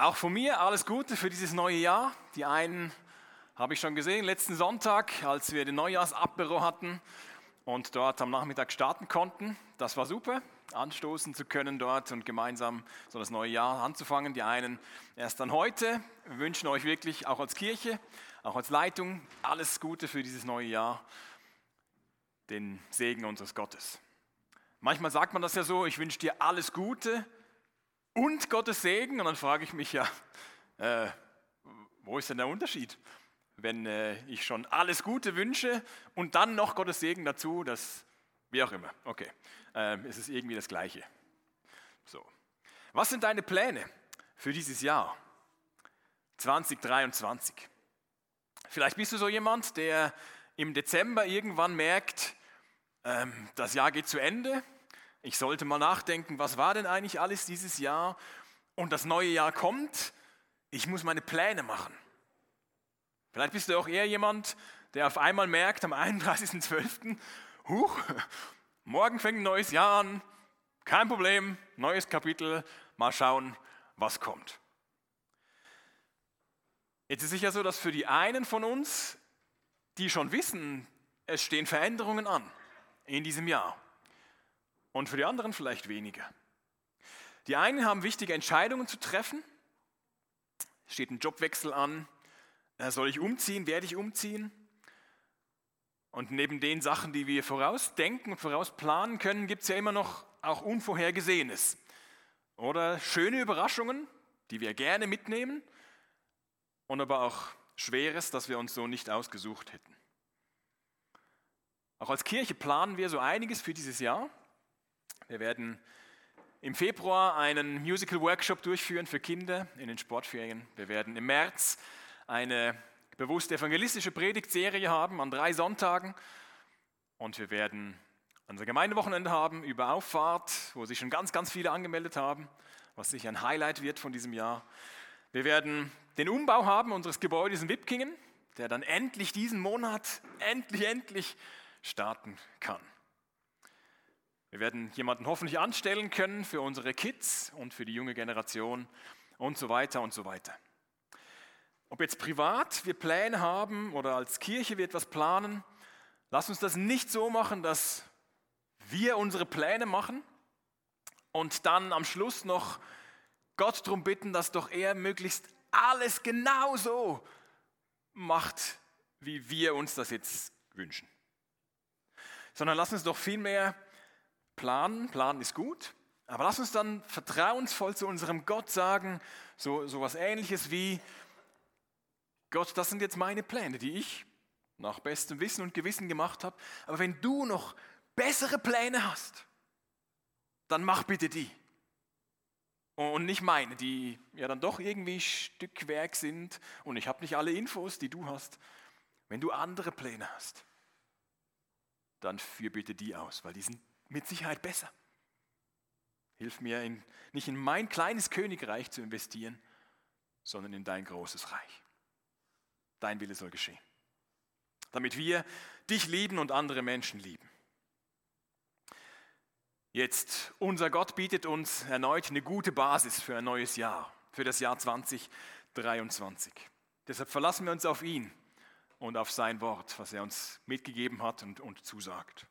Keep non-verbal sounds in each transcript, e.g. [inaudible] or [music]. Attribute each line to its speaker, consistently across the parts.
Speaker 1: Auch von mir alles Gute für dieses neue Jahr. Die einen habe ich schon gesehen letzten Sonntag, als wir den Neujahrsapero hatten und dort am Nachmittag starten konnten. Das war super, anstoßen zu können dort und gemeinsam so das neue Jahr anzufangen. Die einen erst dann heute. Wir wünschen euch wirklich auch als Kirche, auch als Leitung alles Gute für dieses neue Jahr. Den Segen unseres Gottes. Manchmal sagt man das ja so, ich wünsche dir alles Gute und Gottes Segen. Und dann frage ich mich ja, äh, wo ist denn der Unterschied? Wenn äh, ich schon alles Gute wünsche und dann noch Gottes Segen dazu, das, wie auch immer. Okay, äh, es ist irgendwie das Gleiche. So. Was sind deine Pläne für dieses Jahr 2023? Vielleicht bist du so jemand, der im Dezember irgendwann merkt, ähm, das Jahr geht zu Ende ich sollte mal nachdenken, was war denn eigentlich alles dieses Jahr? Und das neue Jahr kommt, ich muss meine Pläne machen. Vielleicht bist du auch eher jemand, der auf einmal merkt am 31.12., huch, morgen fängt ein neues Jahr an, kein Problem, neues Kapitel, mal schauen, was kommt. Jetzt ist es sicher so, dass für die einen von uns, die schon wissen, es stehen Veränderungen an in diesem Jahr und für die anderen vielleicht weniger. Die einen haben wichtige Entscheidungen zu treffen. Steht ein Jobwechsel an. Äh, soll ich umziehen? Werde ich umziehen? Und neben den Sachen, die wir vorausdenken und vorausplanen können, gibt es ja immer noch auch Unvorhergesehenes. Oder schöne Überraschungen, die wir gerne mitnehmen. Und aber auch Schweres, das wir uns so nicht ausgesucht hätten. Auch als Kirche planen wir so einiges für dieses Jahr. Wir werden im Februar einen Musical-Workshop durchführen für Kinder in den Sportferien. Wir werden im März eine bewusst evangelistische Predigtserie haben an drei Sonntagen. Und wir werden unser Gemeindewochenende haben über Auffahrt, wo sich schon ganz, ganz viele angemeldet haben, was sicher ein Highlight wird von diesem Jahr. Wir werden den Umbau haben unseres Gebäudes in Wipkingen, der dann endlich diesen Monat, endlich, endlich starten kann. Wir werden jemanden hoffentlich anstellen können für unsere Kids und für die junge Generation und so weiter und so weiter. Ob jetzt privat wir Pläne haben oder als Kirche wir etwas planen, lass uns das nicht so machen, dass wir unsere Pläne machen und dann am Schluss noch Gott darum bitten, dass doch er möglichst alles genauso macht, wie wir uns das jetzt wünschen. Sondern lass uns doch vielmehr planen, planen ist gut, aber lass uns dann vertrauensvoll zu unserem Gott sagen, so, so was ähnliches wie, Gott, das sind jetzt meine Pläne, die ich nach bestem Wissen und Gewissen gemacht habe, aber wenn du noch bessere Pläne hast, dann mach bitte die. Und nicht meine, die ja dann doch irgendwie Stückwerk sind und ich habe nicht alle Infos, die du hast. Wenn du andere Pläne hast, dann führ bitte die aus, weil die sind mit Sicherheit besser. Hilf mir, in, nicht in mein kleines Königreich zu investieren, sondern in dein großes Reich. Dein Wille soll geschehen. Damit wir dich lieben und andere Menschen lieben. Jetzt, unser Gott bietet uns erneut eine gute Basis für ein neues Jahr, für das Jahr 2023. Deshalb verlassen wir uns auf ihn und auf sein Wort, was er uns mitgegeben hat und, und zusagt.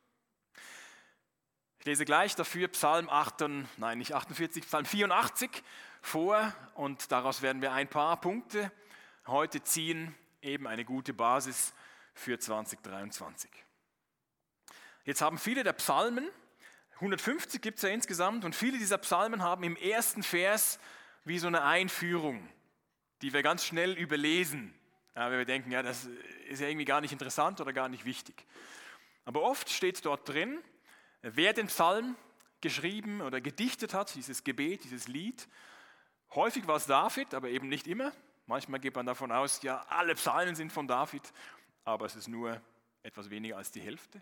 Speaker 1: Ich lese gleich dafür Psalm 8, nein, nicht 48, Psalm 84 vor und daraus werden wir ein paar Punkte heute ziehen, eben eine gute Basis für 2023. Jetzt haben viele der Psalmen, 150 gibt es ja insgesamt, und viele dieser Psalmen haben im ersten Vers wie so eine Einführung, die wir ganz schnell überlesen, ja, wenn wir denken, ja, das ist ja irgendwie gar nicht interessant oder gar nicht wichtig. Aber oft steht dort drin, wer den Psalm geschrieben oder gedichtet hat, dieses Gebet, dieses Lied. Häufig war es David, aber eben nicht immer. Manchmal geht man davon aus, ja, alle Psalmen sind von David, aber es ist nur etwas weniger als die Hälfte.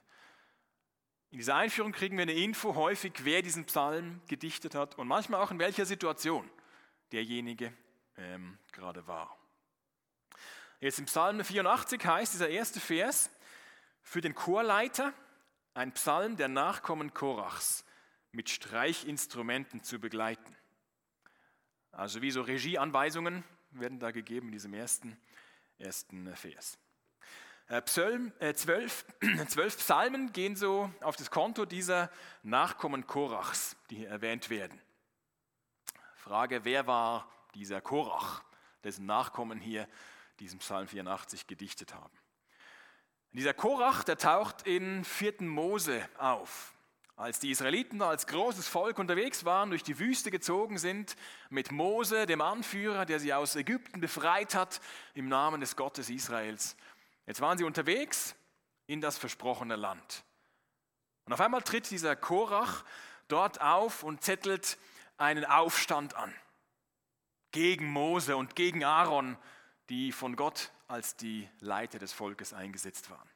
Speaker 1: In dieser Einführung kriegen wir eine Info häufig, wer diesen Psalm gedichtet hat und manchmal auch in welcher Situation derjenige ähm, gerade war. Jetzt im Psalm 84 heißt dieser erste Vers für den Chorleiter, ein Psalm der Nachkommen Korachs mit Streichinstrumenten zu begleiten. Also wie so Regieanweisungen werden da gegeben in diesem ersten, ersten Vers. Äh, Psalm, äh, zwölf, [clears throat] zwölf Psalmen gehen so auf das Konto dieser Nachkommen Korachs, die hier erwähnt werden. Frage, wer war dieser Korach, dessen Nachkommen hier diesen Psalm 84 gedichtet haben? Dieser Korach, der taucht in 4. Mose auf. Als die Israeliten als großes Volk unterwegs waren, durch die Wüste gezogen sind, mit Mose, dem Anführer, der sie aus Ägypten befreit hat, im Namen des Gottes Israels. Jetzt waren sie unterwegs in das versprochene Land. Und auf einmal tritt dieser Korach dort auf und zettelt einen Aufstand an gegen Mose und gegen Aaron, die von Gott als die Leiter des Volkes eingesetzt waren.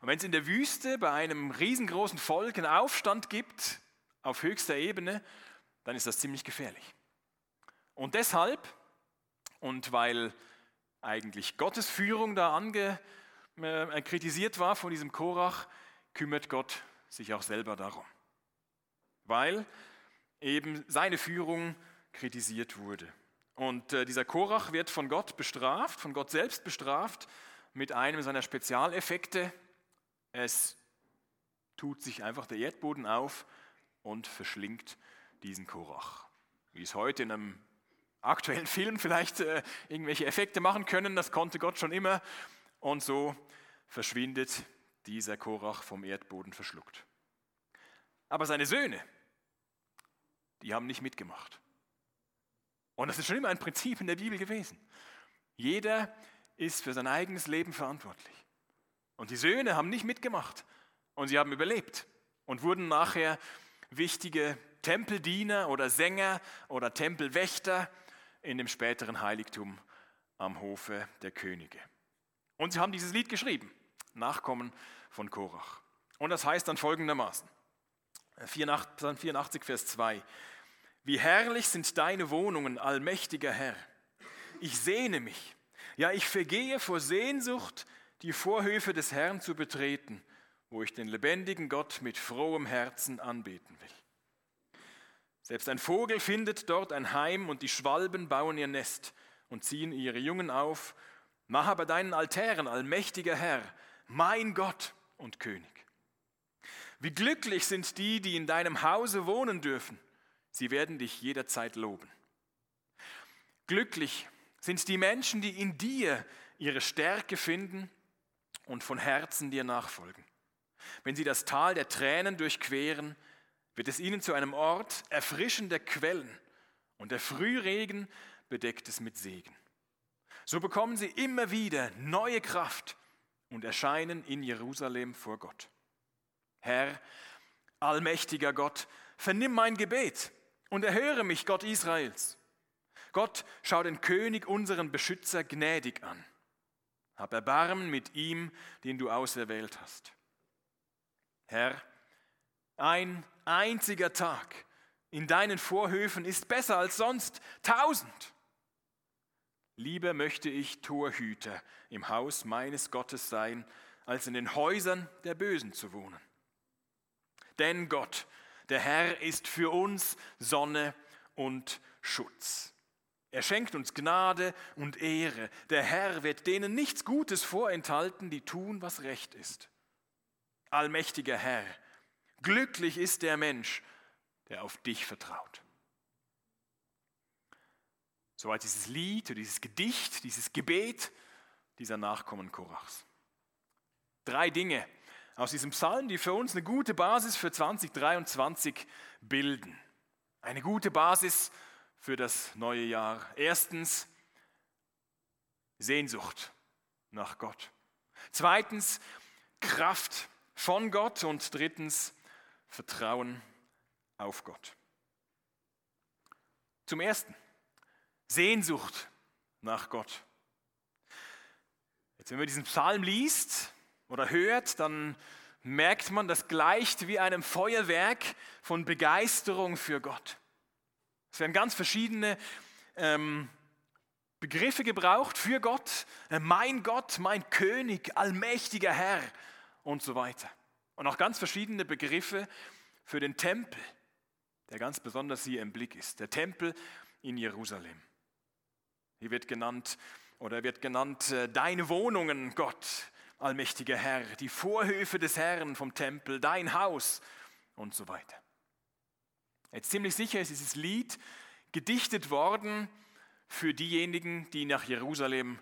Speaker 1: Und wenn es in der Wüste bei einem riesengroßen Volk einen Aufstand gibt, auf höchster Ebene, dann ist das ziemlich gefährlich. Und deshalb, und weil eigentlich Gottes Führung da ange, äh, kritisiert war von diesem Korach, kümmert Gott sich auch selber darum. Weil eben seine Führung kritisiert wurde. Und äh, dieser Korach wird von Gott bestraft, von Gott selbst bestraft mit einem seiner Spezialeffekte, es tut sich einfach der Erdboden auf und verschlingt diesen Korach. Wie es heute in einem aktuellen [laughs] Film vielleicht äh, irgendwelche Effekte machen können, das konnte Gott schon immer. Und so verschwindet dieser Korach vom Erdboden verschluckt. Aber seine Söhne, die haben nicht mitgemacht. Und das ist schon immer ein Prinzip in der Bibel gewesen. Jeder ist für sein eigenes Leben verantwortlich. Und die Söhne haben nicht mitgemacht und sie haben überlebt und wurden nachher wichtige Tempeldiener oder Sänger oder Tempelwächter in dem späteren Heiligtum am Hofe der Könige. Und sie haben dieses Lied geschrieben, Nachkommen von Korach. Und das heißt dann folgendermaßen, Psalm 84, Vers 2, wie herrlich sind deine Wohnungen, allmächtiger Herr. Ich sehne mich, ja ich vergehe vor Sehnsucht die Vorhöfe des Herrn zu betreten, wo ich den lebendigen Gott mit frohem Herzen anbeten will. Selbst ein Vogel findet dort ein Heim und die Schwalben bauen ihr Nest und ziehen ihre Jungen auf. Mache bei deinen Altären, allmächtiger Herr, mein Gott und König. Wie glücklich sind die, die in deinem Hause wohnen dürfen. Sie werden dich jederzeit loben. Glücklich sind die Menschen, die in dir ihre Stärke finden und von Herzen dir nachfolgen. Wenn sie das Tal der Tränen durchqueren, wird es ihnen zu einem Ort erfrischender Quellen und der Frühregen bedeckt es mit Segen. So bekommen sie immer wieder neue Kraft und erscheinen in Jerusalem vor Gott. Herr, allmächtiger Gott, vernimm mein Gebet und erhöre mich, Gott Israels. Gott, schau den König, unseren Beschützer, gnädig an. Hab Erbarmen mit ihm, den du auserwählt hast. Herr, ein einziger Tag in deinen Vorhöfen ist besser als sonst tausend. Lieber möchte ich Torhüter im Haus meines Gottes sein, als in den Häusern der Bösen zu wohnen. Denn Gott, der Herr, ist für uns Sonne und Schutz. Er schenkt uns Gnade und Ehre. Der Herr wird denen nichts Gutes vorenthalten, die tun, was recht ist. Allmächtiger Herr, glücklich ist der Mensch, der auf dich vertraut. Soweit dieses Lied dieses Gedicht, dieses Gebet dieser Nachkommen Korachs. Drei Dinge aus diesem Psalm, die für uns eine gute Basis für 2023 bilden. Eine gute Basis für das neue Jahr. Erstens Sehnsucht nach Gott. Zweitens Kraft von Gott und drittens Vertrauen auf Gott. Zum Ersten Sehnsucht nach Gott. Jetzt, wenn man diesen Psalm liest oder hört, dann merkt man, das gleicht wie einem Feuerwerk von Begeisterung für Gott. Es werden ganz verschiedene ähm, Begriffe gebraucht für Gott. Äh, mein Gott, mein König, allmächtiger Herr und so weiter. Und auch ganz verschiedene Begriffe für den Tempel, der ganz besonders hier im Blick ist. Der Tempel in Jerusalem. Hier wird genannt oder wird genannt äh, deine Wohnungen, Gott, allmächtiger Herr, die Vorhöfe des Herrn vom Tempel, dein Haus und so weiter. Jetzt ziemlich sicher ist dieses Lied gedichtet worden für diejenigen, die nach Jerusalem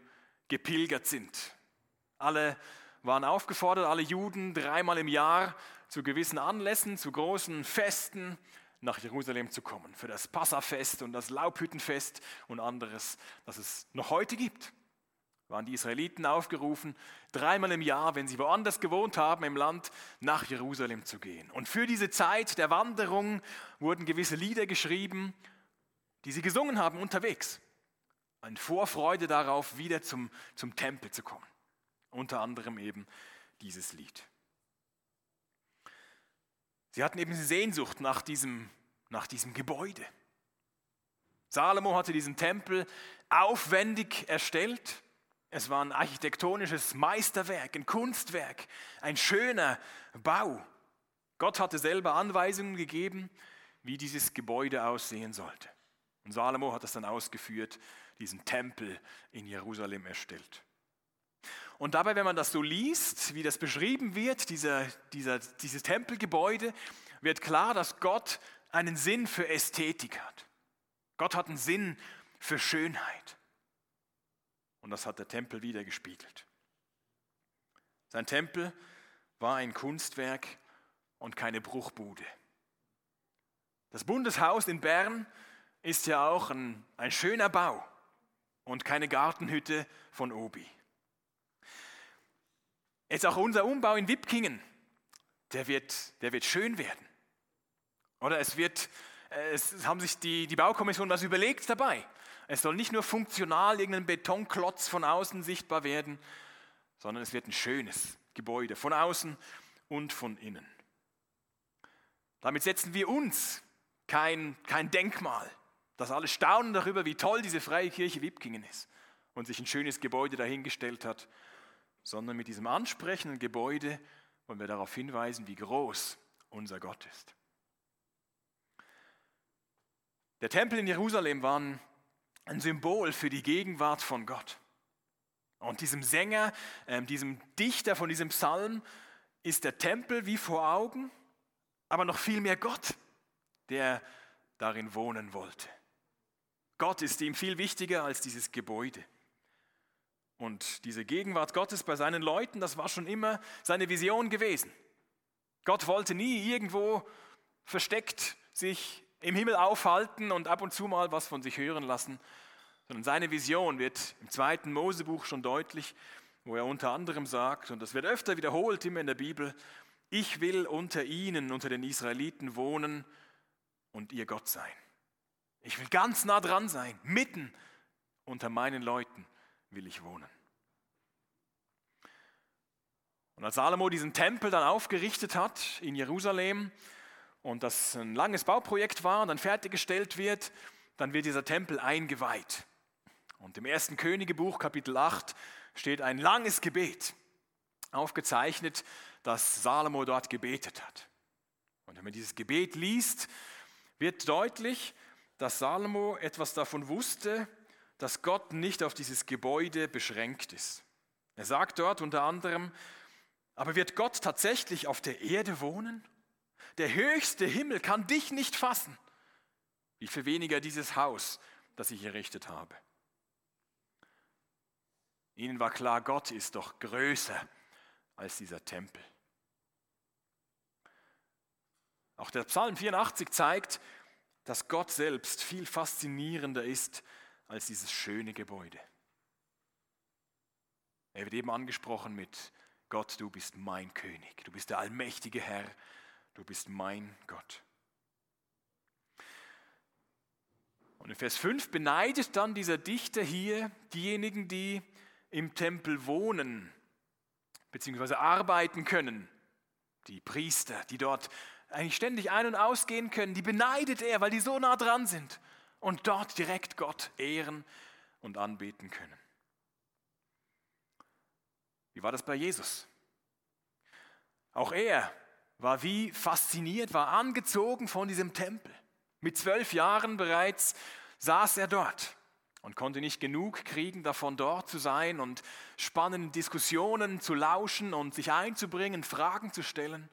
Speaker 1: gepilgert sind. Alle waren aufgefordert, alle Juden dreimal im Jahr zu gewissen Anlässen, zu großen Festen nach Jerusalem zu kommen. Für das Passafest und das Laubhüttenfest und anderes, das es noch heute gibt. Waren die Israeliten aufgerufen, dreimal im Jahr, wenn sie woanders gewohnt haben im Land, nach Jerusalem zu gehen. Und für diese Zeit der Wanderung wurden gewisse Lieder geschrieben, die sie gesungen haben unterwegs. Eine Vorfreude darauf, wieder zum, zum Tempel zu kommen. Unter anderem eben dieses Lied. Sie hatten eben Sehnsucht nach diesem, nach diesem Gebäude. Salomo hatte diesen Tempel aufwendig erstellt. Es war ein architektonisches Meisterwerk, ein Kunstwerk, ein schöner Bau. Gott hatte selber Anweisungen gegeben, wie dieses Gebäude aussehen sollte. Und Salomo hat das dann ausgeführt, diesen Tempel in Jerusalem erstellt. Und dabei, wenn man das so liest, wie das beschrieben wird, dieser, dieser, dieses Tempelgebäude, wird klar, dass Gott einen Sinn für Ästhetik hat. Gott hat einen Sinn für Schönheit. Und das hat der Tempel wieder gespiegelt. Sein Tempel war ein Kunstwerk und keine Bruchbude. Das Bundeshaus in Bern ist ja auch ein, ein schöner Bau und keine Gartenhütte von Obi. Jetzt auch unser Umbau in Wipkingen, der wird, der wird schön werden. Oder es wird, äh, es haben sich die, die Baukommission was überlegt dabei. Es soll nicht nur funktional irgendein Betonklotz von außen sichtbar werden, sondern es wird ein schönes Gebäude von außen und von innen. Damit setzen wir uns kein, kein Denkmal, dass alle staunen darüber, wie toll diese freie Kirche Wipkingen ist und sich ein schönes Gebäude dahingestellt hat, sondern mit diesem ansprechenden Gebäude wollen wir darauf hinweisen, wie groß unser Gott ist. Der Tempel in Jerusalem war ein Symbol für die Gegenwart von Gott. Und diesem Sänger, ähm, diesem Dichter von diesem Psalm ist der Tempel wie vor Augen, aber noch viel mehr Gott, der darin wohnen wollte. Gott ist ihm viel wichtiger als dieses Gebäude. Und diese Gegenwart Gottes bei seinen Leuten, das war schon immer seine Vision gewesen. Gott wollte nie irgendwo versteckt sich im Himmel aufhalten und ab und zu mal was von sich hören lassen, sondern seine Vision wird im zweiten Mosebuch schon deutlich, wo er unter anderem sagt, und das wird öfter wiederholt immer in der Bibel, ich will unter ihnen, unter den Israeliten wohnen und ihr Gott sein. Ich will ganz nah dran sein, mitten unter meinen Leuten will ich wohnen. Und als Salomo diesen Tempel dann aufgerichtet hat in Jerusalem und das ein langes Bauprojekt war und dann fertiggestellt wird, dann wird dieser Tempel eingeweiht. Und im ersten Königebuch, Kapitel 8, steht ein langes Gebet, aufgezeichnet, das Salomo dort gebetet hat. Und wenn man dieses Gebet liest, wird deutlich, dass Salomo etwas davon wusste, dass Gott nicht auf dieses Gebäude beschränkt ist. Er sagt dort unter anderem, aber wird Gott tatsächlich auf der Erde wohnen? Der höchste Himmel kann dich nicht fassen. Wie viel weniger dieses Haus, das ich errichtet habe. Ihnen war klar, Gott ist doch größer als dieser Tempel. Auch der Psalm 84 zeigt, dass Gott selbst viel faszinierender ist als dieses schöne Gebäude. Er wird eben angesprochen mit Gott, du bist mein König, du bist der allmächtige Herr, du bist mein Gott. Und in Vers 5 beneidet dann dieser Dichter hier diejenigen, die im Tempel wohnen bzw. arbeiten können, die Priester, die dort eigentlich ständig ein- und ausgehen können, die beneidet er, weil die so nah dran sind und dort direkt Gott ehren und anbeten können. Wie war das bei Jesus? Auch er war wie fasziniert, war angezogen von diesem Tempel. Mit zwölf Jahren bereits saß er dort und konnte nicht genug kriegen, davon dort zu sein und spannenden Diskussionen zu lauschen und sich einzubringen, Fragen zu stellen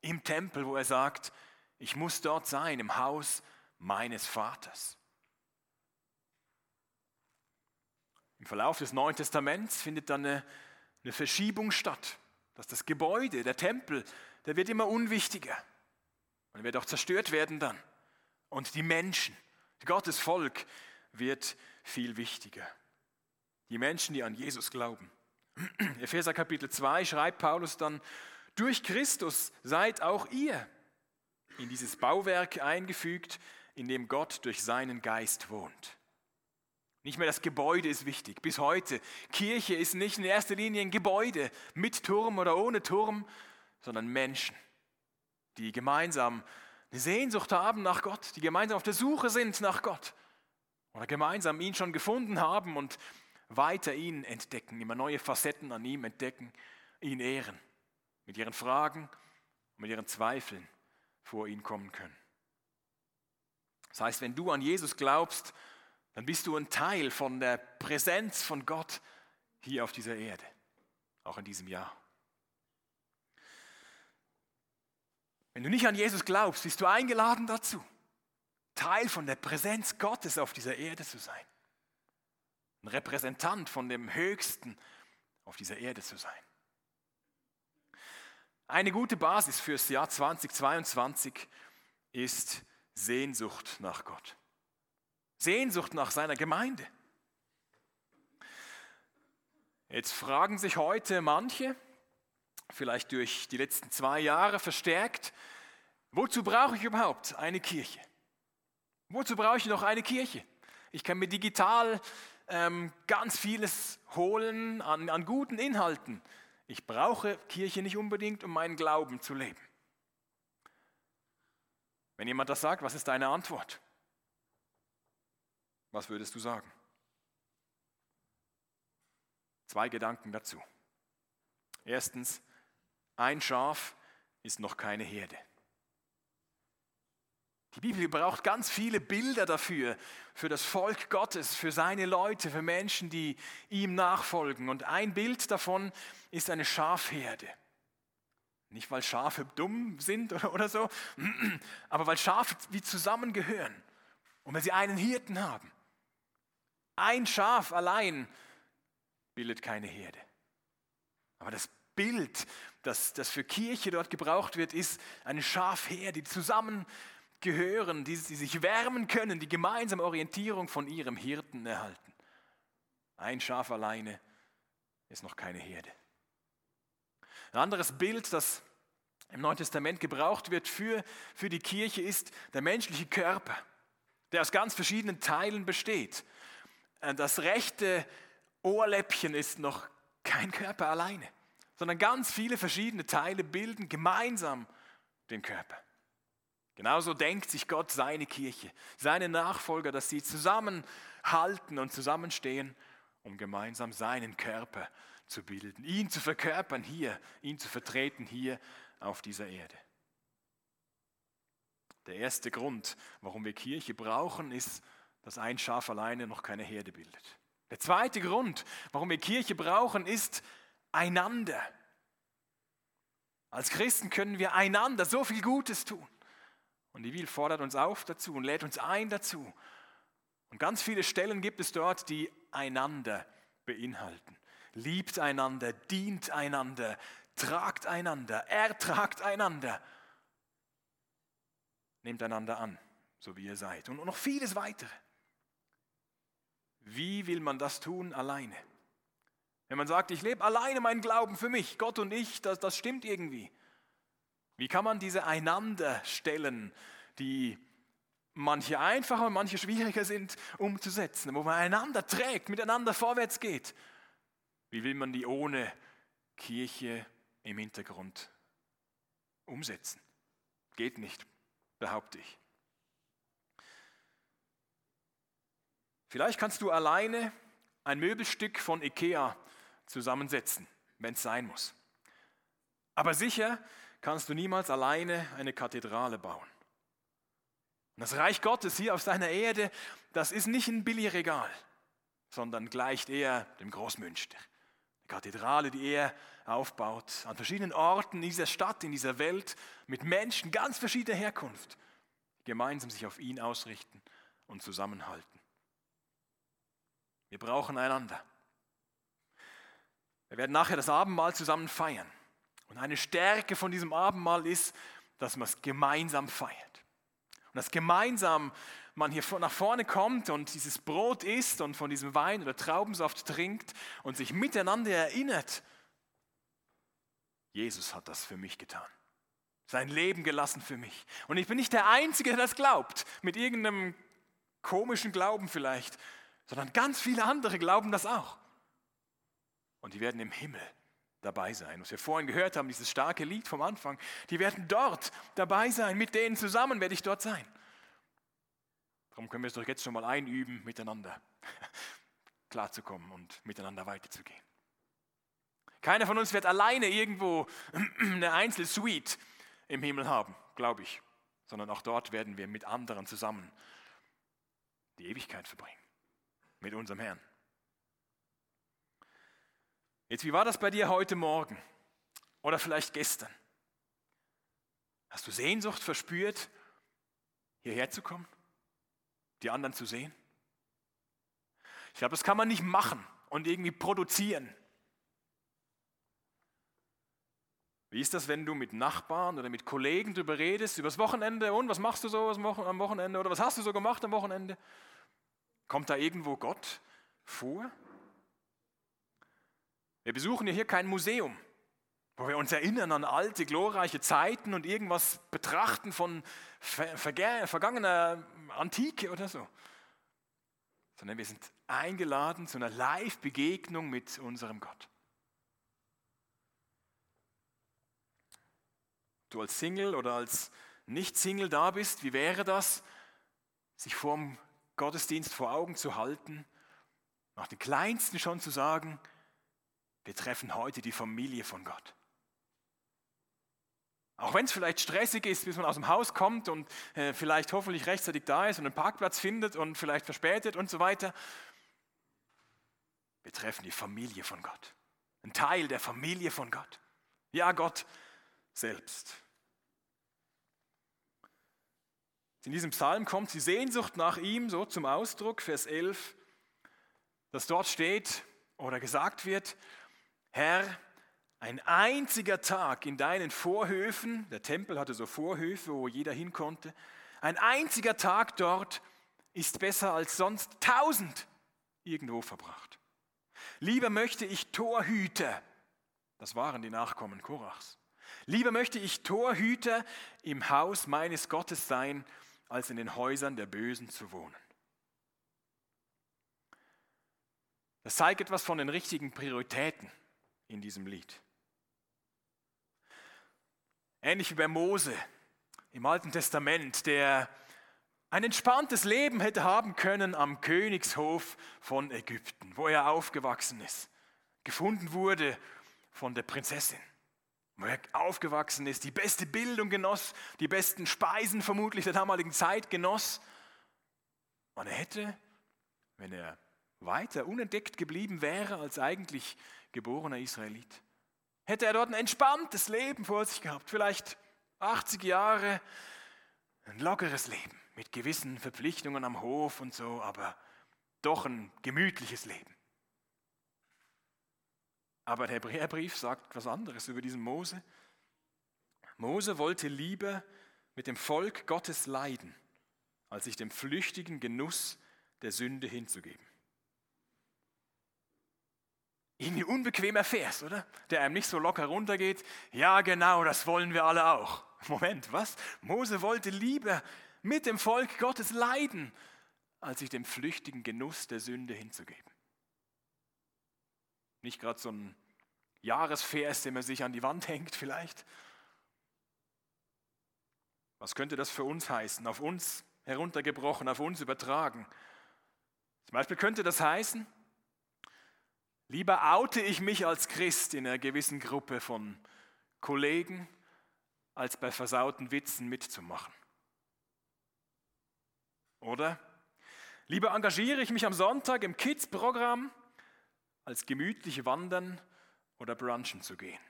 Speaker 1: im Tempel, wo er sagt, ich muss dort sein, im Haus meines Vaters. Im Verlauf des Neuen Testaments findet dann eine, eine Verschiebung statt, dass das Gebäude, der Tempel, der wird immer unwichtiger und wird auch zerstört werden dann. Und die Menschen, Gottes Volk wird viel wichtiger. Die Menschen, die an Jesus glauben. [clears throat] Epheser Kapitel 2 schreibt Paulus dann, durch Christus seid auch ihr in dieses Bauwerk eingefügt, in dem Gott durch seinen Geist wohnt. Nicht mehr das Gebäude ist wichtig. Bis heute. Kirche ist nicht in erster Linie ein Gebäude mit Turm oder ohne Turm, sondern Menschen, die gemeinsam eine Sehnsucht haben nach Gott, die gemeinsam auf der Suche sind nach Gott oder gemeinsam ihn schon gefunden haben und weiter ihn entdecken, immer neue Facetten an ihm entdecken, ihn ehren, mit ihren Fragen und mit ihren Zweifeln vor ihn kommen können. Das heißt, wenn du an Jesus glaubst, dann bist du ein Teil von der Präsenz von Gott hier auf dieser Erde, auch in diesem Jahr. Wenn du nicht an Jesus glaubst, bist du eingeladen dazu, Teil von der Präsenz Gottes auf dieser Erde zu sein. Ein Repräsentant von dem Höchsten auf dieser Erde zu sein. Eine gute Basis fürs Jahr 2022 ist Sehnsucht nach Gott. Sehnsucht nach seiner Gemeinde. Jetzt fragen sich heute manche, vielleicht durch die letzten zwei Jahre verstärkt, wozu brauche ich überhaupt eine Kirche? Wozu brauche ich noch eine Kirche? Ich kann mir digital ähm, ganz vieles holen an, an guten Inhalten. Ich brauche Kirche nicht unbedingt, um meinen Glauben zu leben. Wenn jemand das sagt, was ist deine Antwort? Was würdest du sagen? Zwei Gedanken dazu. Erstens, ein Schaf ist noch keine Herde. Die Bibel braucht ganz viele Bilder dafür, für das Volk Gottes, für seine Leute, für Menschen, die ihm nachfolgen. Und ein Bild davon ist eine Schafherde. Nicht, weil Schafe dumm sind oder, so, [clears throat] aber weil Schafe wie zusammengehören und weil sie einen Hirten haben. Ein Schaf allein bildet keine Herde. Aber das Bild, das, das für Kirche dort gebraucht wird, ist eine Schafherde, die zusammengehören gehören, die, die sich wärmen können, die gemeinsam Orientierung von ihrem Hirten erhalten. Ein Schaf alleine ist noch keine Herde. Ein anderes Bild, das im Neuen Testament gebraucht wird für, für die Kirche, ist der menschliche Körper, der aus ganz verschiedenen Teilen besteht. Äh, das rechte Ohrläppchen ist noch kein Körper alleine, sondern ganz viele verschiedene Teile bilden gemeinsam den Körper. Genauso denkt sich Gott seine Kirche, seine Nachfolger, dass sie zusammenhalten und zusammenstehen, um gemeinsam seinen Körper zu bilden, ihn zu verkörpern hier, ihn zu vertreten hier auf dieser Erde. Der erste Grund, warum wir Kirche brauchen, ist, dass ein Schaf alleine noch keine Herde bildet. Der zweite Grund, warum wir Kirche brauchen, ist einander. Als Christen können wir einander so viel Gutes tun. Und die Bibel fordert uns auf dazu und lädt uns ein dazu. Und ganz viele Stellen gibt es dort, die einander beinhalten. Liebt einander, dient einander, tragt einander, ertragt einander. Nehmt einander an, so wie ihr seid. Und noch vieles weitere. Wie will man das tun alleine? Wenn man sagt, ich lebe alleine meinen Glauben für mich, Gott und ich, das, das stimmt irgendwie. Wie kann man diese einander stellen, die manche einfacher und manche schwieriger sind umzusetzen, wo man einander trägt, miteinander vorwärts geht? Wie will man die ohne Kirche im Hintergrund umsetzen? Geht nicht, behaupte ich. Vielleicht kannst du alleine ein Möbelstück von Ikea zusammensetzen, wenn es sein muss. Aber sicher kannst du niemals alleine eine Kathedrale bauen. Und das Reich Gottes hier auf seiner Erde, das ist nicht ein Billigregal, sondern gleicht eher dem Großmünster. Eine Kathedrale, die er aufbaut, an verschiedenen Orten in dieser Stadt, in dieser Welt, mit Menschen ganz verschiedener Herkunft, die gemeinsam sich auf ihn ausrichten und zusammenhalten. Wir brauchen einander. Wir werden nachher das Abendmahl zusammen feiern. Und eine Stärke von diesem Abendmahl ist, dass man es gemeinsam feiert. Und dass gemeinsam man hier nach vorne kommt und dieses Brot isst und von diesem Wein oder Traubensaft trinkt und sich miteinander erinnert, Jesus hat das für mich getan. Sein Leben gelassen für mich. Und ich bin nicht der Einzige, der das glaubt, mit irgendeinem komischen Glauben vielleicht, sondern ganz viele andere glauben das auch. Und die werden im Himmel dabei sein. Was wir vorhin gehört haben, dieses starke Lied vom Anfang, die werden dort dabei sein. Mit denen zusammen werde ich dort sein. Darum können wir es doch jetzt schon mal einüben, miteinander [laughs] klarzukommen und miteinander weiterzugehen. Keiner von uns wird alleine irgendwo [clears throat] eine Einzelsuite im Himmel haben, glaube ich, sondern auch dort werden wir mit anderen zusammen die Ewigkeit verbringen, mit unserem Herrn. Jetzt, wie war das bei dir heute Morgen oder vielleicht gestern? Hast du Sehnsucht verspürt, hierher zu kommen, die anderen zu sehen? Ich glaube, das kann man nicht machen und irgendwie produzieren. Wie ist das, wenn du mit Nachbarn oder mit Kollegen darüber redest, übers Wochenende und was machst du so am Wochenende oder was hast du so gemacht am Wochenende? Kommt da irgendwo Gott vor? Wir besuchen ja hier kein Museum, wo wir uns erinnern an alte, glorreiche Zeiten und irgendwas betrachten von vergangener Antike oder so. Sondern wir sind eingeladen zu einer Live-Begegnung mit unserem Gott. Du als Single oder als Nicht-Single da bist, wie wäre das, sich vor dem Gottesdienst vor Augen zu halten, nach den Kleinsten schon zu sagen, wir treffen heute die Familie von Gott. Auch wenn es vielleicht stressig ist, bis man aus dem Haus kommt und äh, vielleicht hoffentlich rechtzeitig da ist und einen Parkplatz findet und vielleicht verspätet und so weiter. Wir treffen die Familie von Gott. Ein Teil der Familie von Gott. Ja, Gott selbst. In diesem Psalm kommt die Sehnsucht nach ihm so zum Ausdruck, Vers 11, dass dort steht oder gesagt wird, Herr, ein einziger Tag in deinen Vorhöfen, der Tempel hatte so Vorhöfe, wo jeder hin konnte, ein einziger Tag dort ist besser als sonst tausend irgendwo verbracht. Lieber möchte ich Torhüter, das waren die Nachkommen Korachs, lieber möchte ich Torhüter im Haus meines Gottes sein, als in den Häusern der Bösen zu wohnen. Das zeigt etwas von den richtigen Prioritäten in diesem Lied. Ähnlich wie bei Mose im Alten Testament, der ein entspanntes Leben hätte haben können am Königshof von Ägypten, wo er aufgewachsen ist, gefunden wurde von der Prinzessin, wo er aufgewachsen ist, die beste Bildung genoss, die besten Speisen vermutlich der damaligen Zeit genoss. Man hätte, wenn er weiter unentdeckt geblieben wäre als eigentlich geborener Israelit. Hätte er dort ein entspanntes Leben vor sich gehabt, vielleicht 80 Jahre, ein lockeres Leben mit gewissen Verpflichtungen am Hof und so, aber doch ein gemütliches Leben. Aber der Hebräerbrief sagt was anderes über diesen Mose. Mose wollte lieber mit dem Volk Gottes leiden, als sich dem flüchtigen Genuss der Sünde hinzugeben irgendwie unbequemer Vers, oder? Der einem nicht so locker runtergeht. Ja, genau, das wollen wir alle auch. [laughs] Moment, was? Mose wollte lieber mit dem Volk Gottes leiden, als sich dem flüchtigen Genuss der Sünde hinzugeben. Nicht gerade so ein Jahresvers, den man sich an die Wand hängt vielleicht. Was könnte das für uns heißen? Auf uns heruntergebrochen, auf uns übertragen. Zum Beispiel könnte das heißen, Lieber oute ich mich als Christ in einer gewissen Gruppe von Kollegen, als bei versauten Witzen mitzumachen. Oder lieber engagiere ich mich am Sonntag im Kids-Programm, als gemütlich wandern oder brunchen zu gehen.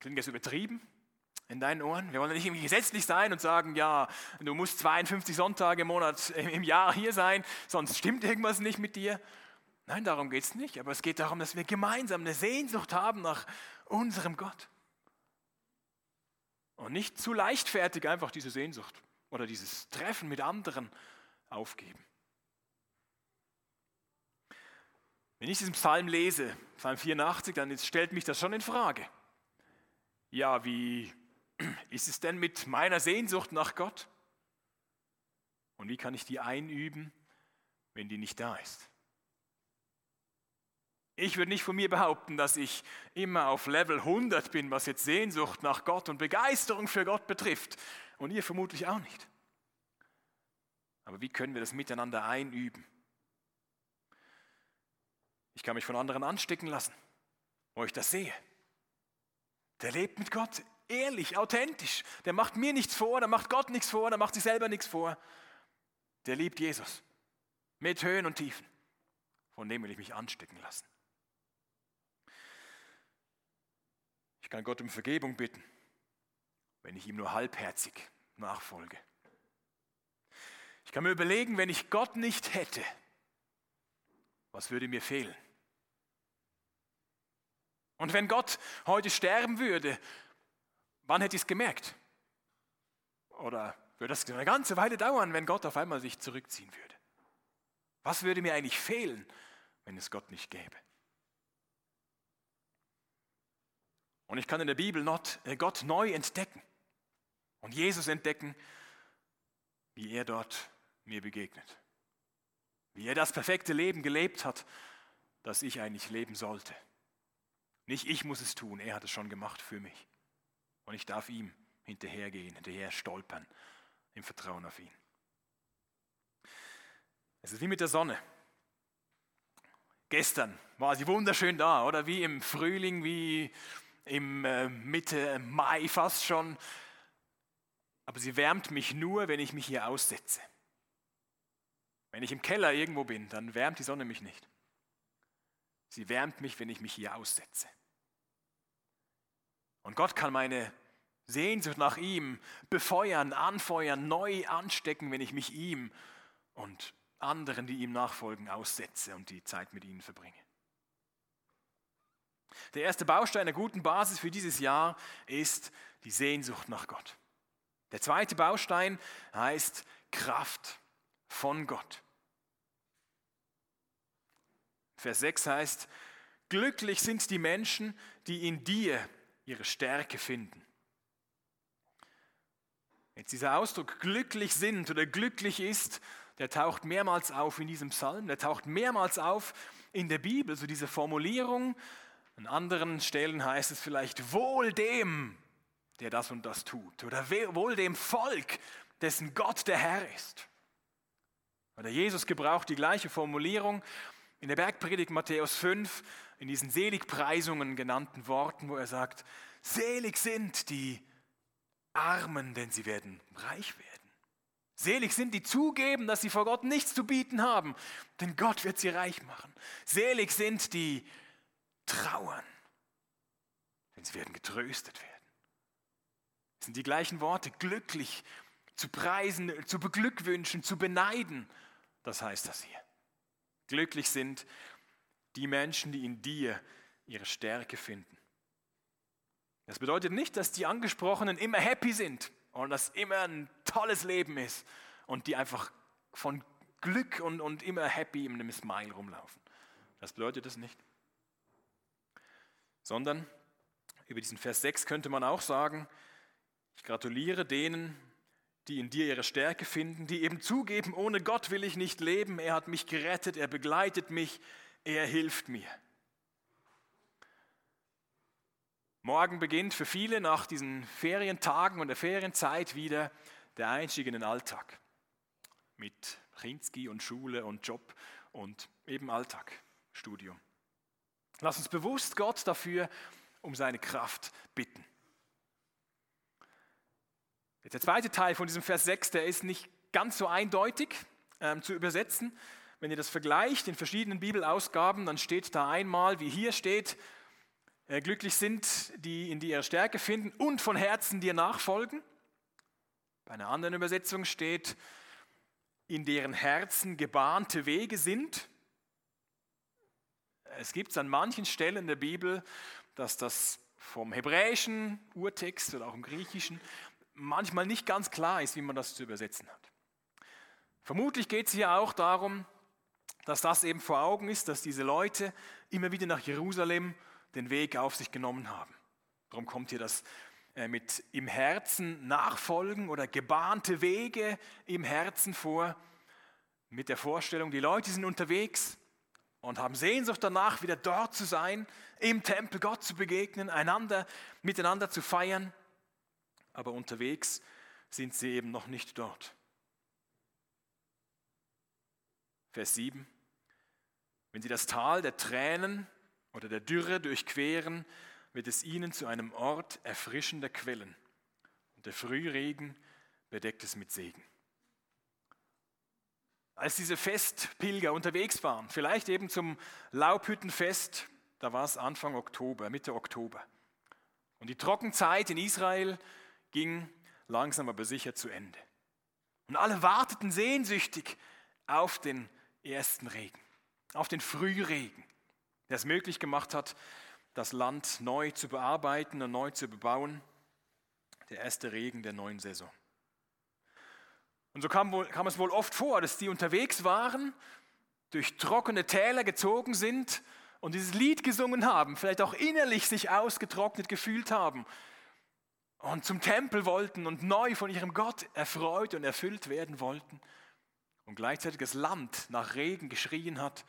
Speaker 1: Klingt das übertrieben in deinen Ohren? Wir wollen nicht irgendwie gesetzlich sein und sagen, ja, du musst 52 Sonntage im Monat im Jahr hier sein, sonst stimmt irgendwas nicht mit dir. Nein, darum geht es nicht, aber es geht darum, dass wir gemeinsam eine Sehnsucht haben nach unserem Gott. Und nicht zu leichtfertig einfach diese Sehnsucht oder dieses Treffen mit anderen aufgeben. Wenn ich diesen Psalm lese, Psalm 84, dann stellt mich das schon in Frage. Ja, wie ist es denn mit meiner Sehnsucht nach Gott? Und wie kann ich die einüben, wenn die nicht da ist? Ich würde nicht von mir behaupten, dass ich immer auf Level 100 bin, was jetzt Sehnsucht nach Gott und Begeisterung für Gott betrifft. Und ihr vermutlich auch nicht. Aber wie können wir das miteinander einüben? Ich kann mich von anderen anstecken lassen, wo ich das sehe. Der lebt mit Gott ehrlich, authentisch. Der macht mir nichts vor, der macht Gott nichts vor, der macht sich selber nichts vor. Der liebt Jesus mit Höhen und Tiefen. Von dem will ich mich anstecken lassen. Ich kann Gott um Vergebung bitten, wenn ich ihm nur halbherzig nachfolge. Ich kann mir überlegen, wenn ich Gott nicht hätte, was würde mir fehlen? Und wenn Gott heute sterben würde, wann hätte ich es gemerkt? Oder würde das eine ganze Weile dauern, wenn Gott auf einmal sich zurückziehen würde? Was würde mir eigentlich fehlen, wenn es Gott nicht gäbe? Und ich kann in der Bibel äh, Gott neu entdecken und Jesus entdecken, wie er dort mir begegnet. Wie er das perfekte Leben gelebt hat, das ich eigentlich leben sollte. Nicht ich muss es tun, er hat es schon gemacht für mich. Und ich darf ihm hinterhergehen, hinterher stolpern, im Vertrauen auf ihn. Es ist wie mit der Sonne. Gestern war sie wunderschön da, oder wie im Frühling, wie im äh, Mitte Mai fast schon. Aber sie wärmt mich nur, wenn ich mich hier aussetze. Wenn ich im Keller irgendwo bin, dann wärmt die Sonne mich nicht. Sie wärmt mich, wenn ich mich hier aussetze. Und Gott kann meine Sehnsucht nach ihm befeuern, anfeuern, neu anstecken, wenn ich mich ihm und anderen, die ihm nachfolgen, aussetze und die Zeit mit ihnen verbringe. Der erste Baustein einer guten Basis für dieses Jahr ist die Sehnsucht nach Gott. Der zweite Baustein heißt Kraft von Gott. Vers 6 heißt, glücklich sind die Menschen, die in dir ihre Stärke finden. Jetzt dieser Ausdruck glücklich sind oder glücklich ist, der taucht mehrmals auf in diesem Psalm, der taucht mehrmals auf in der Bibel, so diese Formulierung, an anderen Stellen heißt es vielleicht wohl dem, der das und das tut. Oder wohl dem Volk, dessen Gott der Herr ist. Oder Jesus gebraucht die gleiche Formulierung in der Bergpredigt Matthäus 5, in diesen Seligpreisungen genannten Worten, wo er sagt, selig sind die Armen, denn sie werden reich werden. Selig sind die zugeben, dass sie vor Gott nichts zu bieten haben, denn Gott wird sie reich machen. Selig sind die trauern, denn sie werden getröstet werden. Das sind die gleichen Worte, glücklich, zu preisen, zu beglückwünschen, zu beneiden. Das heißt das hier. Glücklich sind die Menschen, die in dir ihre Stärke finden. Das bedeutet nicht, dass die Angesprochenen immer happy sind und dass immer ein tolles Leben ist und die einfach von Glück und, und immer happy in einem Smile rumlaufen. Das bedeutet das nicht sondern über diesen Vers 6 könnte man auch sagen, ich gratuliere denen, die in dir ihre Stärke finden, die eben zugeben, ohne Gott will ich nicht leben, er hat mich gerettet, er begleitet mich, er hilft mir. Morgen beginnt für viele nach diesen Ferientagen und der Ferienzeit wieder der Einstieg in den Alltag mit Chinski und Schule und Job und eben Alltag, Studium. Lass uns bewusst Gott dafür um seine Kraft bitten. Der zweite Teil von diesem Vers 6, der ist nicht ganz so eindeutig ähm, zu übersetzen. Wenn ihr das vergleicht in verschiedenen Bibelausgaben, dann steht da einmal, wie hier steht, äh, glücklich sind, die in die ihre Stärke finden und von Herzen dir nachfolgen. Bei einer anderen Übersetzung steht, in deren Herzen gebahnte Wege sind. Es gibt es an manchen Stellen der Bibel, dass das vom hebräischen Urtext oder auch im griechischen manchmal nicht ganz klar ist, wie man das zu übersetzen hat. Vermutlich geht es hier auch darum, dass das eben vor Augen ist, dass diese Leute immer wieder nach Jerusalem den Weg auf sich genommen haben. Darum kommt hier das äh, mit im Herzen nachfolgen oder gebahnte Wege im Herzen vor, mit der Vorstellung, die Leute sind unterwegs und haben Sehnsucht danach, wieder dort zu sein, im Tempel Gott zu begegnen, einander miteinander zu feiern, aber unterwegs sind sie eben noch nicht dort. Vers 7. Wenn sie das Tal der Tränen oder der Dürre durchqueren, wird es ihnen zu einem Ort erfrischender Quellen. Und der Frühregen bedeckt es mit Segen. Als diese Festpilger unterwegs waren, vielleicht eben zum Laubhüttenfest, da war es Anfang Oktober, Mitte Oktober. Und die Trockenzeit in Israel ging langsam aber sicher zu Ende. Und alle warteten sehnsüchtig auf den ersten Regen auf den Frühregen, der es möglich gemacht hat, das Land neu zu bearbeiten und neu zu bebauen. Der erste Regen der neuen Saison. Und so kam, wohl, kam es wohl oft vor, dass die unterwegs waren, durch trockene Täler gezogen sind und dieses Lied gesungen haben, vielleicht auch innerlich sich ausgetrocknet gefühlt haben und zum Tempel wollten und neu von ihrem Gott erfreut und erfüllt werden wollten und gleichzeitig das Land nach Regen geschrien hat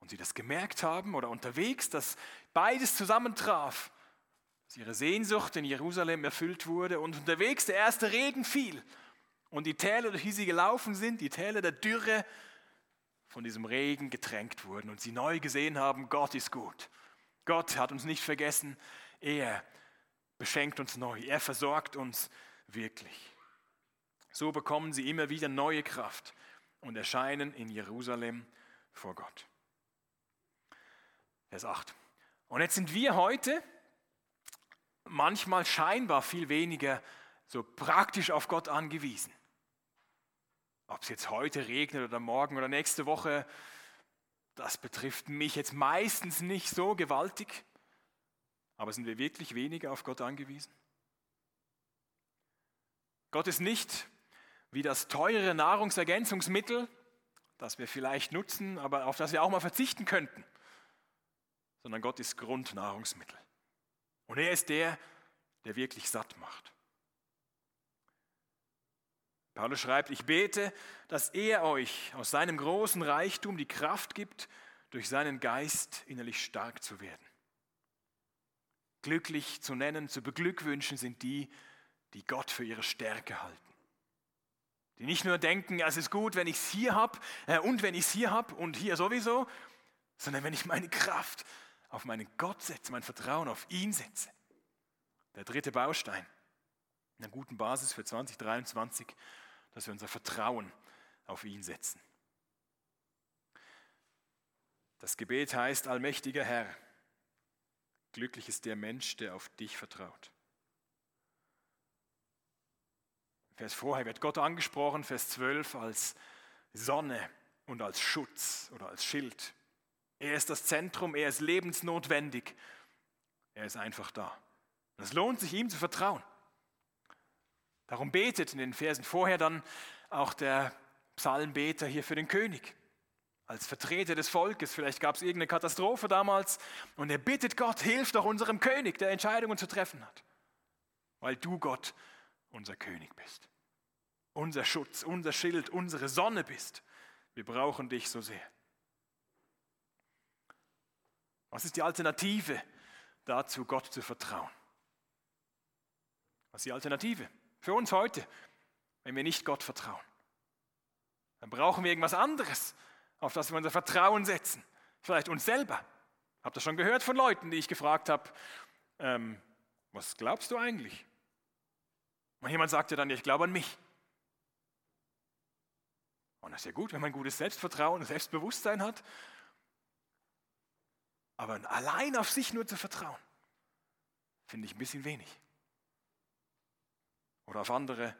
Speaker 1: und sie das gemerkt haben oder unterwegs, dass beides zusammentraf, dass ihre Sehnsucht in Jerusalem erfüllt wurde und unterwegs der erste Regen fiel und die Täler, durch die sie gelaufen sind, die Täler der Dürre, von diesem Regen getränkt wurden und sie neu gesehen haben, Gott ist gut. Gott hat uns nicht vergessen, er beschenkt uns neu, er versorgt uns wirklich. So bekommen sie immer wieder neue Kraft und erscheinen in Jerusalem vor Gott. Vers 8. Und jetzt sind wir heute manchmal scheinbar viel weniger so praktisch auf Gott angewiesen. Ob es jetzt heute regnet oder morgen oder nächste Woche, das betrifft mich jetzt meistens nicht so gewaltig. Aber sind wir wirklich weniger auf Gott angewiesen? Gott ist nicht wie das teure Nahrungsergänzungsmittel, das wir vielleicht nutzen, aber auf das wir auch mal verzichten könnten sondern Gott ist Grundnahrungsmittel. Und er ist der, der wirklich satt macht. Paulus schreibt, ich bete, dass er euch aus seinem großen Reichtum die Kraft gibt, durch seinen Geist innerlich stark zu werden. Glücklich zu nennen, zu beglückwünschen sind die, die Gott für ihre Stärke halten. Die nicht nur denken, es ist gut, wenn ich es hier habe äh, und wenn ich es hier habe und hier sowieso, sondern wenn ich meine Kraft auf meinen Gott setze, mein Vertrauen auf ihn setze. Der dritte Baustein einer guten Basis für 2023, dass wir unser Vertrauen auf ihn setzen. Das Gebet heißt, allmächtiger Herr, glücklich ist der Mensch, der auf dich vertraut. Vers vorher wird Gott angesprochen, Vers 12 als Sonne und als Schutz oder als Schild. Er ist das Zentrum, er ist lebensnotwendig. Er ist einfach da. es lohnt sich, ihm zu vertrauen. Darum betet in den Versen vorher dann auch der Psalmbeter hier für den König. Als Vertreter des Volkes, vielleicht gab es irgendeine Katastrophe damals, und er bittet Gott, hilf doch unserem König, der Entscheidungen zu treffen hat. Weil du, Gott, unser König bist. Unser Schutz, unser Schild, unsere Sonne bist. Wir brauchen dich so sehr. Was ist die Alternative dazu, Gott zu vertrauen? Was ist die Alternative für uns heute, wenn wir nicht Gott vertrauen? Dann brauchen wir irgendwas anderes, auf das wir unser Vertrauen setzen. Vielleicht uns selber. Habt ihr schon gehört von Leuten, die ich gefragt habe, ähm, was glaubst du eigentlich? Und jemand sagt ja dann, ich glaube an mich. Und das ist ja gut, wenn man gutes Selbstvertrauen und Selbstbewusstsein hat. Aber allein auf sich nur zu vertrauen, finde ich ein bisschen wenig. Oder auf andere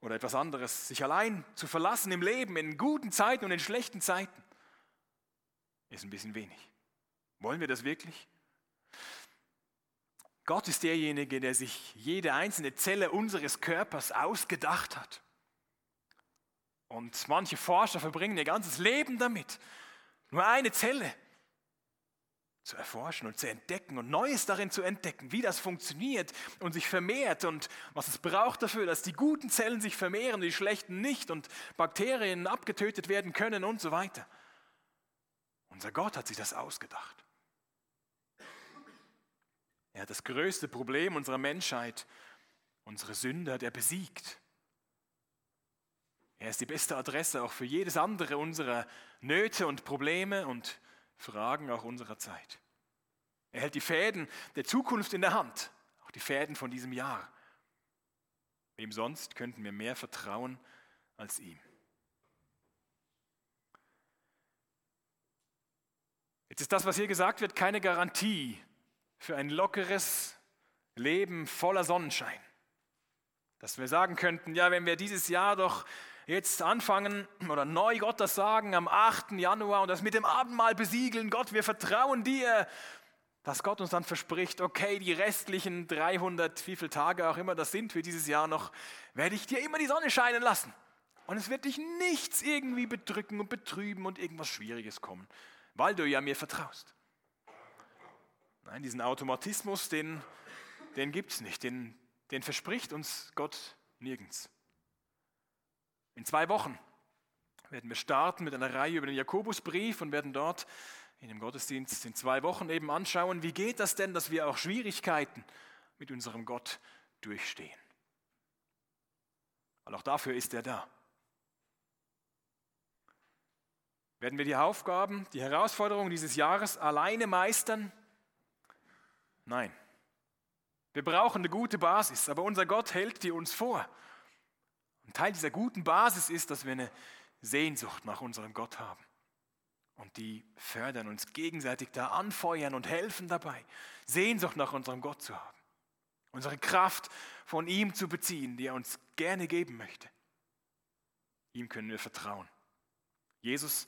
Speaker 1: oder etwas anderes, sich allein zu verlassen im Leben, in guten Zeiten und in schlechten Zeiten, ist ein bisschen wenig. Wollen wir das wirklich? Gott ist derjenige, der sich jede einzelne Zelle unseres Körpers ausgedacht hat. Und manche Forscher verbringen ihr ganzes Leben damit, nur eine Zelle zu erforschen und zu entdecken und Neues darin zu entdecken, wie das funktioniert und sich vermehrt und was es braucht dafür, dass die guten Zellen sich vermehren, die schlechten nicht und Bakterien abgetötet werden können und so weiter. Unser Gott hat sich das ausgedacht. Er hat das größte Problem unserer Menschheit, unsere Sünde, hat er besiegt. Er ist die beste Adresse auch für jedes andere unserer Nöte und Probleme und Fragen auch unserer Zeit. Er hält die Fäden der Zukunft in der Hand, auch die Fäden von diesem Jahr. Wem sonst könnten wir mehr vertrauen als ihm? Jetzt ist das, was hier gesagt wird, keine Garantie für ein lockeres Leben voller Sonnenschein. Dass wir sagen könnten, ja, wenn wir dieses Jahr doch jetzt anfangen oder neu Gott das sagen am 8. Januar und das mit dem Abendmahl besiegeln, Gott, wir vertrauen dir, dass Gott uns dann verspricht, okay, die restlichen 300, wie viele Tage auch immer das sind für dieses Jahr noch, werde ich dir immer die Sonne scheinen lassen. Und es wird dich nichts irgendwie bedrücken und betrüben und irgendwas Schwieriges kommen, weil du ja mir vertraust. Nein, diesen Automatismus, den, den gibt es nicht, den, den verspricht uns Gott nirgends. In zwei Wochen werden wir starten mit einer Reihe über den Jakobusbrief und werden dort in dem Gottesdienst in zwei Wochen eben anschauen, wie geht das denn, dass wir auch Schwierigkeiten mit unserem Gott durchstehen. Weil auch dafür ist er da. Werden wir die Aufgaben, die Herausforderungen dieses Jahres alleine meistern? Nein. Wir brauchen eine gute Basis, aber unser Gott hält die uns vor. Und Teil dieser guten Basis ist, dass wir eine Sehnsucht nach unserem Gott haben. Und die fördern uns gegenseitig da anfeuern und helfen dabei, Sehnsucht nach unserem Gott zu haben. Unsere Kraft von ihm zu beziehen, die er uns gerne geben möchte. Ihm können wir vertrauen. Jesus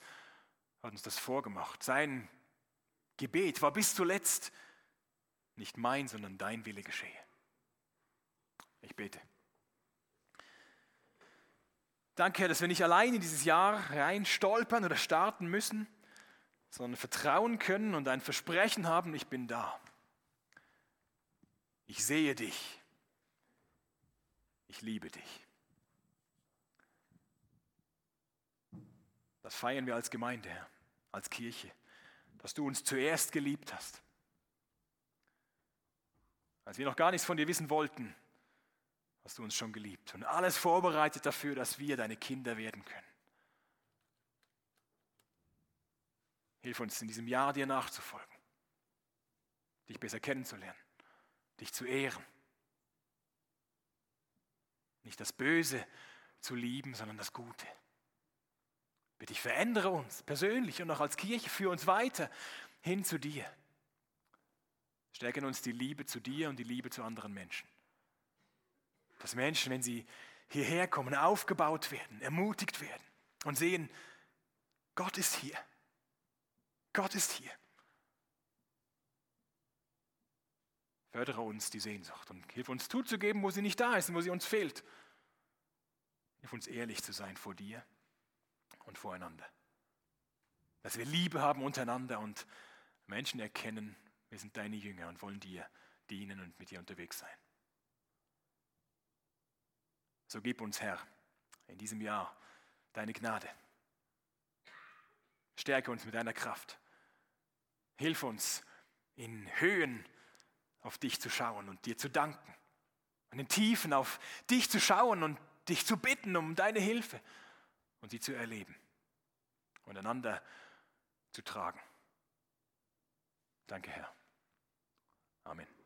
Speaker 1: hat uns das vorgemacht. Sein Gebet war bis zuletzt nicht mein, sondern dein Wille geschehe. Ich bete. Danke, Herr, dass wir nicht allein in dieses Jahr rein stolpern oder starten müssen, sondern vertrauen können und ein Versprechen haben, ich bin da. Ich sehe dich. Ich liebe dich. Das feiern wir als Gemeinde, Herr, als Kirche, dass du uns zuerst geliebt hast. Als wir noch gar nichts von dir wissen wollten, hast du uns schon geliebt und alles vorbereitet dafür, dass wir deine Kinder werden können. Hilf uns in diesem Jahr dir nachzufolgen, dich besser kennenzulernen, dich zu ehren. Nicht das Böse zu lieben, sondern das Gute. Bitte ich verändere uns persönlich und auch als Kirche für uns weiter hin zu dir. Stärken uns die Liebe zu dir und die Liebe zu anderen Menschen. Dass Menschen, wenn sie hierher kommen, aufgebaut werden, ermutigt werden und sehen, Gott ist hier. Gott ist hier. Fördere uns die Sehnsucht und hilf uns zuzugeben, wo sie nicht da ist und wo sie uns fehlt. Hilf uns ehrlich zu sein vor dir und voreinander. Dass wir Liebe haben untereinander und Menschen erkennen, wir sind deine Jünger und wollen dir dienen und mit dir unterwegs sein. So gib uns, Herr, in diesem Jahr deine Gnade. Stärke uns mit deiner Kraft. Hilf uns, in Höhen auf dich zu schauen und dir zu danken. Und in Tiefen auf dich zu schauen und dich zu bitten um deine Hilfe und sie zu erleben und einander zu tragen. Danke, Herr. 아멘.